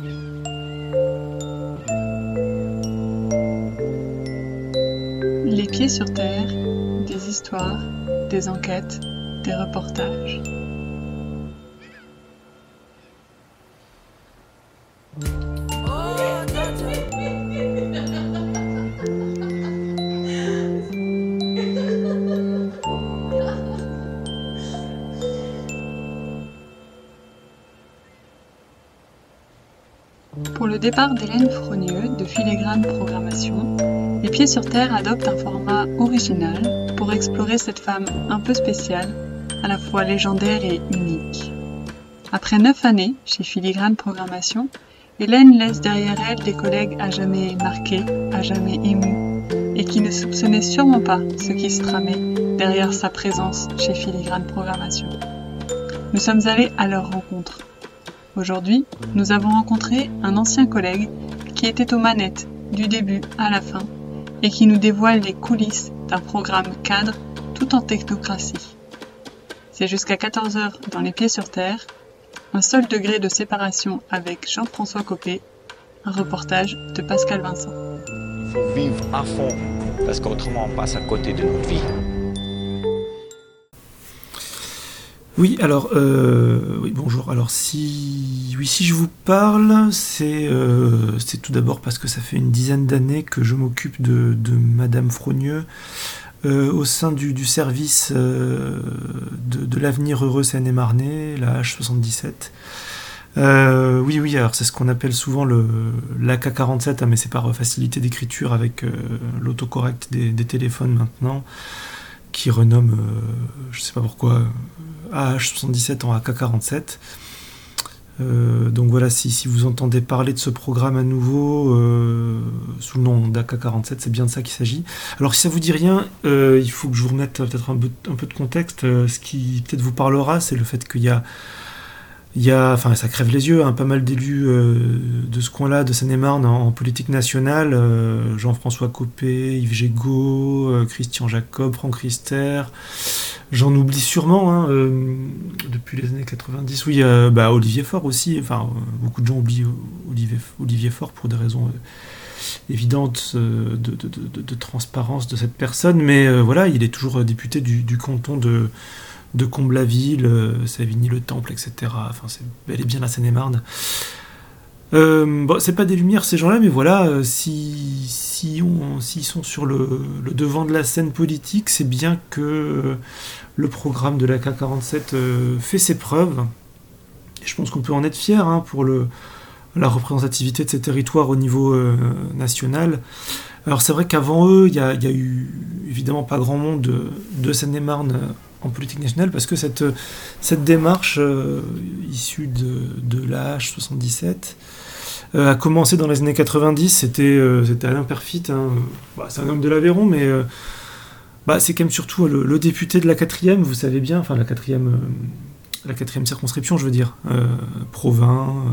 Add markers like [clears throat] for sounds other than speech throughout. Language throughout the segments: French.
Les pieds sur terre, des histoires, des enquêtes, des reportages. Le départ d'Hélène Frogneux de Filigrane Programmation, Les Pieds sur Terre adopte un format original pour explorer cette femme un peu spéciale, à la fois légendaire et unique. Après neuf années chez Filigrane Programmation, Hélène laisse derrière elle des collègues à jamais marqués, à jamais émus, et qui ne soupçonnaient sûrement pas ce qui se tramait derrière sa présence chez Filigrane Programmation. Nous sommes allés à leur rencontre. Aujourd'hui, nous avons rencontré un ancien collègue qui était aux manettes du début à la fin et qui nous dévoile les coulisses d'un programme cadre tout en technocratie. C'est jusqu'à 14h dans Les Pieds sur Terre, un seul degré de séparation avec Jean-François Copé, un reportage de Pascal Vincent. Il faut vivre à fond, parce qu'autrement on passe à côté de notre vie. Oui, alors, euh, oui, bonjour. Alors, si, oui, si je vous parle, c'est euh, c'est tout d'abord parce que ça fait une dizaine d'années que je m'occupe de, Madame Frogneux euh, au sein du, service de, l'avenir heureux Seine-et-Marnais, la H77. Euh, oui, oui, alors c'est ce qu'on appelle souvent le l'AK47, hein, mais c'est par facilité d'écriture avec l'autocorrect des, des téléphones maintenant, qui renomme, euh, je sais pas pourquoi, AH77 en AK47. Euh, donc voilà, si, vous entendez parler de ce programme à nouveau euh, sous le nom d'AK47, c'est bien de ça qu'il s'agit. Alors si ça vous dit rien, euh, il faut que je vous remette peut-être un, un, peu de contexte. ce qui peut-être vous parlera, c'est le fait qu'il y a il y a, enfin, ça crève les yeux, hein, pas mal d'élus euh, de ce coin-là, de Seine-et-Marne, en, politique nationale. Euh, Jean-François Copé, Yves Gégaud, euh, Christian Jacob, Franck Rister. J'en oublie sûrement, hein, depuis les années 90. Oui, bah, Olivier Faure aussi. Enfin, beaucoup de gens oublient Olivier, Faure pour des raisons évidentes de, transparence de cette personne. Mais voilà, il est toujours député du canton de de Comblaville, euh, Savigny-le-Temple, etc. Enfin, c'est bel et bien la Seine-et-Marne. Euh, bon, c'est pas des lumières ces gens-là, mais voilà, euh, si, s'ils sont sur le, devant de la scène politique, c'est bien que euh, le programme de la K47 euh, fait ses preuves. Je pense qu'on peut en être fier hein, pour la représentativité de ces territoires au niveau national. Alors c'est vrai qu'avant eux, il y, y, a eu évidemment pas grand monde de, de Seine-et-Marne en politique nationale parce que cette, cette démarche euh, issue de, de la H77 euh, a commencé dans les années 90. C'était euh, Alain Perfit, hein. bah, c'est un homme de l'Aveyron, mais bah, c'est quand même surtout le, le, député de la quatrième, vous savez bien, enfin la quatrième, la quatrième circonscription, je veux dire, Provins,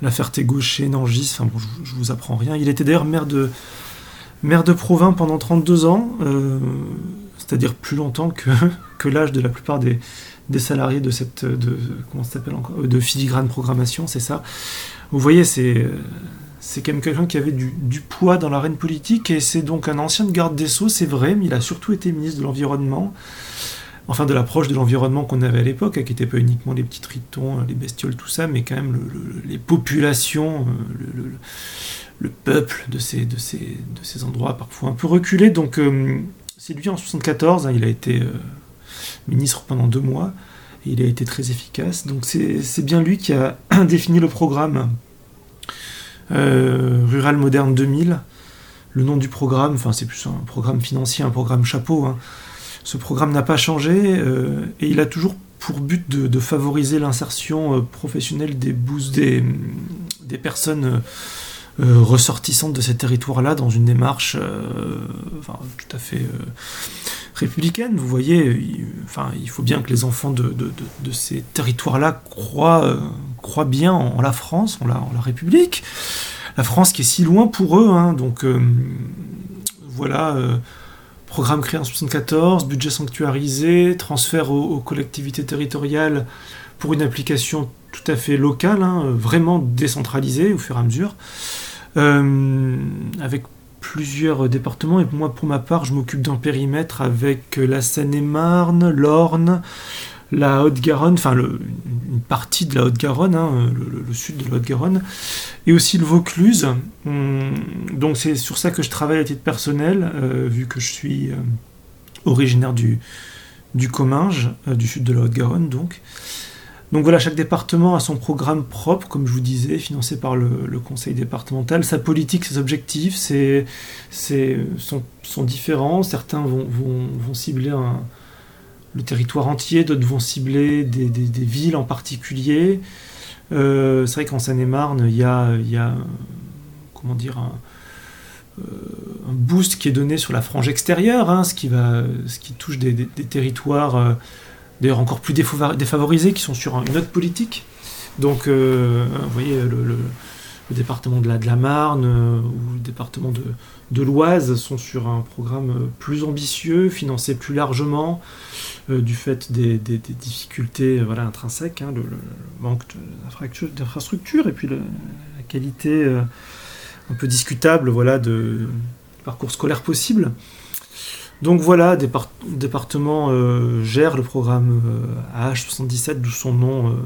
la Ferté-Gaucher, Nangis, enfin bon, je, je, vous apprends rien. Il était d'ailleurs maire de, maire de Provins pendant 32 ans c'est-à-dire plus longtemps que, que l'âge de la plupart des, salariés de cette de comment s'appelle encore de filigrane programmation, c'est ça. Vous voyez, c'est c'est quand même quelqu'un qui avait du, poids dans l'arène politique et c'est donc un ancien de garde des sceaux, c'est vrai, mais il a surtout été ministre de l'environnement. Enfin, de l'approche de l'environnement qu'on avait à l'époque, qui n'était pas uniquement les petits tritons, les bestioles, tout ça, mais quand même le, le, les populations, le, le, peuple de ces, de, ces, de ces endroits parfois un peu reculés. Donc, euh, c'est lui en 74, hein, il a été euh, ministre pendant deux mois, il a été très efficace. Donc c'est bien lui qui a [clears throat] défini le programme euh, Rural Moderne 2000. Le nom du programme, enfin c'est plus un programme financier, un programme chapeau. Hein. Ce programme n'a pas changé euh, et il a toujours pour but de, favoriser l'insertion euh, professionnelle des, des, des personnes ressortissantes de ces territoires-là dans une démarche tout à fait républicaine. Vous voyez, il, enfin, il faut bien que les enfants de, ces territoires-là croient, euh, croient bien en, la France, en la, République. La France qui est si loin pour eux. Hein, donc euh, voilà, euh, programme créé en 74, budget sanctuarisé, transfert aux, collectivités territoriales pour une application tout à fait locale, hein, vraiment décentralisée au fur et à mesure, avec plusieurs départements. Et moi, pour ma part, je m'occupe d'un périmètre avec la Seine-et-Marne, l'Orne, la Haute-Garonne, enfin une partie de la Haute-Garonne, hein, le, sud de la Haute-Garonne, et aussi le Vaucluse. Hum, donc c'est sur ça que je travaille à titre personnel, euh, vu que je suis euh, originaire du, du Comminges, euh, du sud de la Haute-Garonne donc. Donc voilà, chaque département a son programme propre, comme je vous disais, financé par le, conseil départemental. Sa politique, ses objectifs sont, différents. Certains vont, vont, vont cibler le territoire entier, d'autres vont cibler des, villes en particulier. Euh, c'est vrai qu'en Seine-et-Marne, il y a, y a, comment dire, euh, un, boost qui est donné sur la frange extérieure, hein, ce, qui va, ce qui touche des, territoires euh, d'ailleurs encore plus défavorisés, qui sont sur une autre politique. Donc, vous voyez, le, département de la, Marne ou le département de, l'Oise sont sur un programme plus ambitieux, financé plus largement, euh, du fait des, difficultés euh, intrinsèques, hein, le, manque d'infrastructures et puis la qualité euh, un peu discutable voilà, de parcours scolaire possible. Donc voilà, départ, département gère le programme AH77, d'où son nom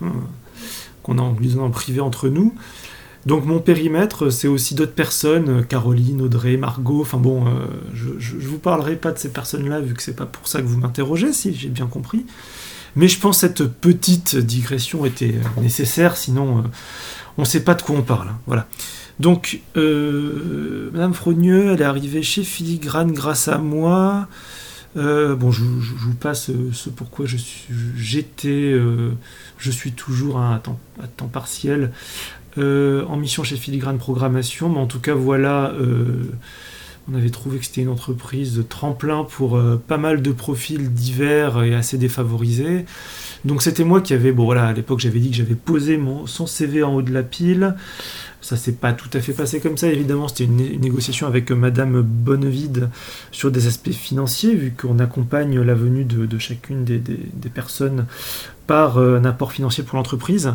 [laughs] qu'on a en en privé entre nous. Donc mon périmètre, c'est aussi d'autres personnes, Caroline, Audrey, Margot, enfin bon, euh, je, ne vous parlerai pas de ces personnes-là, vu que c'est pas pour ça que vous m'interrogez, si j'ai bien compris. Mais je pense que cette petite digression était nécessaire, sinon euh, on ne sait pas de quoi on parle. Hein, voilà. Donc, euh, Madame Frogneux, elle est arrivée chez Filigrane grâce à moi. bon, je, vous passe ce pourquoi j'étais, je suis toujours à temps, partiel euh, en mission chez Filigrane Programmation, mais en tout cas voilà, euh, on avait trouvé que c'était une entreprise de tremplin pour euh, pas mal de profils divers et assez défavorisés. Donc c'était moi qui avais, bon voilà, à l'époque j'avais dit que j'avais posé mon, son CV en haut de la pile. Ça s'est pas tout à fait passé comme ça, évidemment. C'était une, négociation avec Madame Bonnevide sur des aspects financiers, vu qu'on accompagne la venue de, chacune des, personnes par euh, un apport financier pour l'entreprise.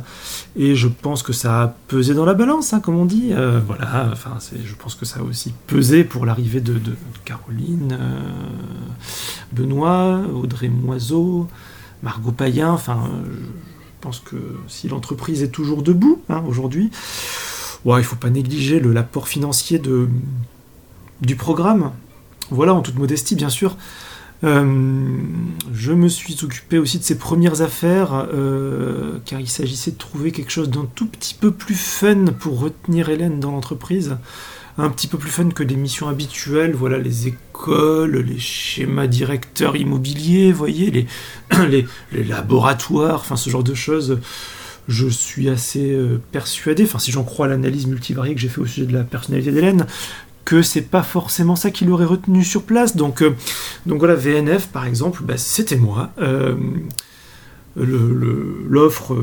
Et je pense que ça a pesé dans la balance, hein, comme on dit. Euh, voilà, enfin, je pense que ça a aussi pesé pour l'arrivée de, Caroline, euh, Benoît, Audrey Moiseau, Margot Payen. Enfin, je pense que si l'entreprise est toujours debout hein, aujourd'hui, ouais, il faut pas négliger l'apport financier du programme. Voilà, en toute modestie, bien sûr. Euh, je me suis occupé aussi de ses premières affaires, euh, car il s'agissait de trouver quelque chose d'un tout petit peu plus fun pour retenir Hélène dans l'entreprise. Un petit peu plus fun que les missions habituelles, voilà, les écoles, les schémas directeurs immobiliers, voyez, les, [coughs] les, les laboratoires, enfin ce genre de choses je suis assez euh, persuadé, enfin si j'en crois l'analyse multivariée que j'ai fait au sujet de la personnalité d'Hélène, que c'est pas forcément ça qui l'aurait retenu sur place. Donc, euh, voilà, VNF par exemple, bah, c'était moi. Euh, l'offre,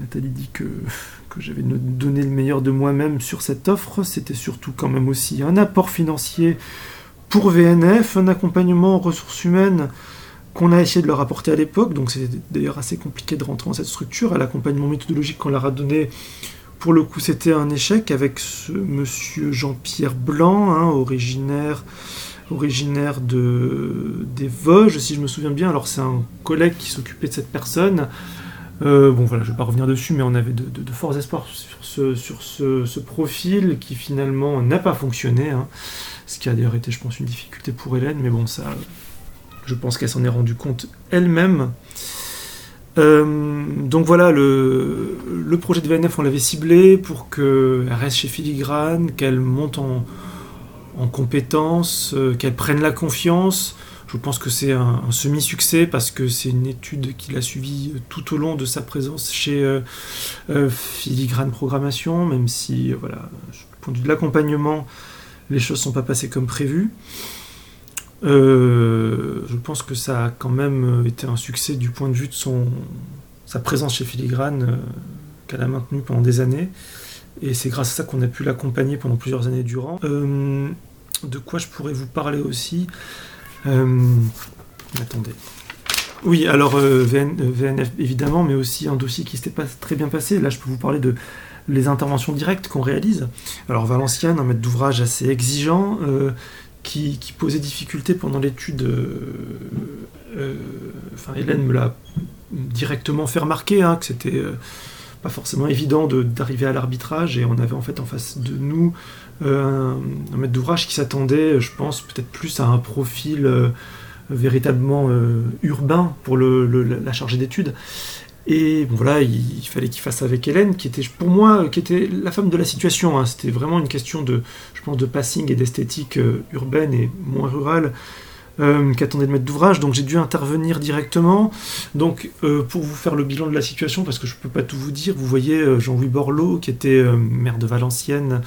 Nathalie dit que, que j'avais donné le meilleur de moi-même sur cette offre, c'était surtout quand même aussi un apport financier pour VNF, un accompagnement en ressources humaines qu'on a essayé de leur apporter à l'époque, donc c'était d'ailleurs assez compliqué de rentrer dans cette structure. À l'accompagnement méthodologique qu'on leur a donné, pour le coup, c'était un échec avec ce monsieur Jean-Pierre Blanc, hein, originaire, de, des Vosges, si je me souviens bien. Alors c'est un collègue qui s'occupait de cette personne. Euh, bon voilà, je ne vais pas revenir dessus, mais on avait de, forts espoirs sur, ce, sur ce, profil qui finalement n'a pas fonctionné. Hein. ce qui a d'ailleurs été, je pense, une difficulté pour Hélène, mais bon, ça, je pense qu'elle s'en est rendue compte elle-même. Euh, donc voilà, le, projet de VNF, on l'avait ciblé pour qu'elle reste chez Filigrane, qu'elle monte en, en compétences, euh, qu'elle prenne la confiance. Je pense que c'est un, semi-succès parce que c'est une étude qu'il a suivie tout au long de sa présence chez euh, Filigrane Programmation, même si, voilà, du point de vue de l'accompagnement, les choses ne sont pas passées comme prévu. Euh, je pense que ça a quand même été un succès du point de vue de son, sa présence chez Filigrane, euh, qu'elle a maintenue pendant des années. Et c'est grâce à ça qu'on a pu l'accompagner pendant plusieurs années durant. Euh, de quoi je pourrais vous parler aussi? Attendez. Oui, alors VNF évidemment, mais aussi un dossier qui s'était très bien passé. Là, je peux vous parler de les interventions directes qu'on réalise. Alors Valenciennes, un maître d'ouvrage assez exigeant, qui, posait difficulté pendant l'étude. enfin, Hélène me l'a directement fait remarquer, hein, que c'était pas forcément évident d'arriver à l'arbitrage et on avait en fait en face de nous euh, un, maître d'ouvrage qui s'attendait, je pense, peut-être plus à un profil euh, véritablement euh, urbain pour le, la chargée d'études. Et bon, voilà, il, fallait qu'il fasse avec Hélène, qui était pour moi, qui était la femme de la situation. Hein. C'était vraiment une question de, je pense, de passing et d'esthétique urbaine et moins rurale euh, qui attendait le maître d'ouvrage, donc j'ai dû intervenir directement. Donc euh, pour vous faire le bilan de la situation, parce que je ne peux pas tout vous dire, vous voyez euh, Jean-Louis Borloo, qui était maire de Valenciennes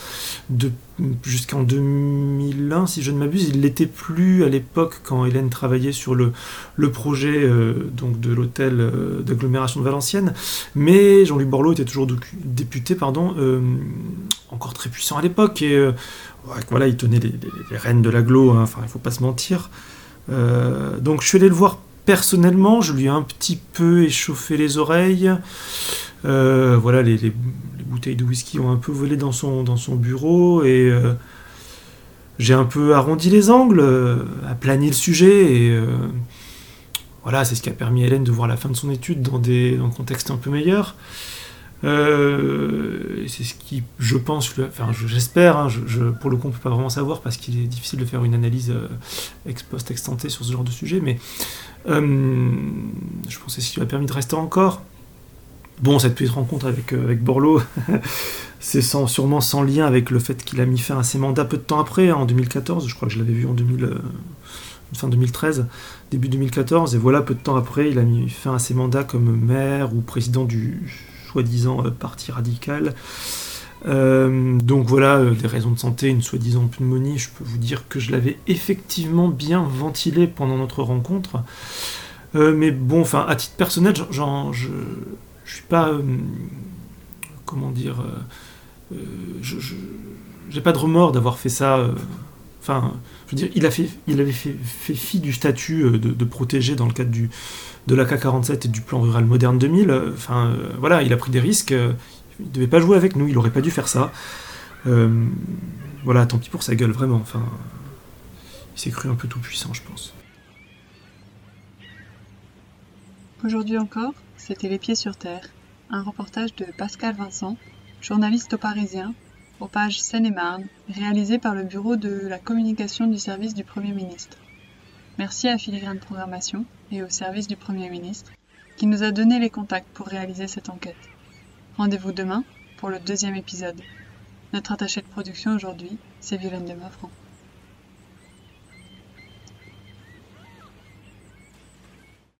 jusqu'en 2001, si je ne m'abuse, il l'était plus à l'époque quand Hélène travaillait sur le, le projet donc de l'hôtel d'agglomération de Valenciennes, mais Jean-Louis Borloo était toujours député, pardon, encore très puissant à l'époque, et voilà, il tenait les, rênes de l'agglo, hein, enfin il faut pas se mentir. Euh, donc je suis allé le voir personnellement, je lui ai un petit peu échauffé les oreilles. Euh, voilà, les, bouteilles de whisky ont un peu volé dans son, dans son bureau et euh, j'ai un peu arrondi les angles, aplani le sujet et voilà, c'est ce qui a permis à Hélène de voir la fin de son étude dans, des, dans un contexte un peu meilleur. Euh, c'est ce qui, je pense, enfin j'espère, hein, pour le coup on peut pas vraiment savoir parce qu'il est difficile de faire une analyse euh, ex post extantée sur ce genre de sujet, mais euh, je pense que c'est ce qui m'a permis de rester encore. Bon, cette petite rencontre avec, avec Borloo, [laughs] c'est sans, sûrement sans lien avec le fait qu'il a mis fin à ses mandats peu de temps après, hein, en 2014, je crois que je l'avais vu en 2000, fin 2013, début 2014, et voilà, peu de temps après, il a mis fin à ses mandats comme maire ou président du soi-disant euh, parti radical. Euh, donc voilà, euh, des raisons de santé, une soi-disant pneumonie, je peux vous dire que je l'avais effectivement bien ventilé pendant notre rencontre. mais bon, enfin, à titre personnel, je, je suis pas. comment dire. je, j'ai pas de remords d'avoir fait ça. Enfin, je veux dire, il, avait fait, fi du statut de, de protégé dans le cadre du, de l'AK-47 et du plan rural moderne 2000. Euh, enfin, euh, voilà, il a pris des risques. Euh, il devait pas jouer avec nous. Il aurait pas dû faire ça. voilà, tant pis pour sa gueule, vraiment. Enfin, il s'est cru un peu tout puissant, je pense. Aujourd'hui encore, c'était Les Pieds sur Terre, un reportage de Pascal Vincent, journaliste Parisien, aux pages Seine-et-Marne, réalisé par le Bureau de la communication du service du Premier ministre. Merci à Filigrane Programmation et au service du Premier ministre, qui nous a donné les contacts pour réaliser cette enquête. Rendez-vous demain pour le deuxième épisode. Notre attaché de production aujourd'hui, c'est Violaine de.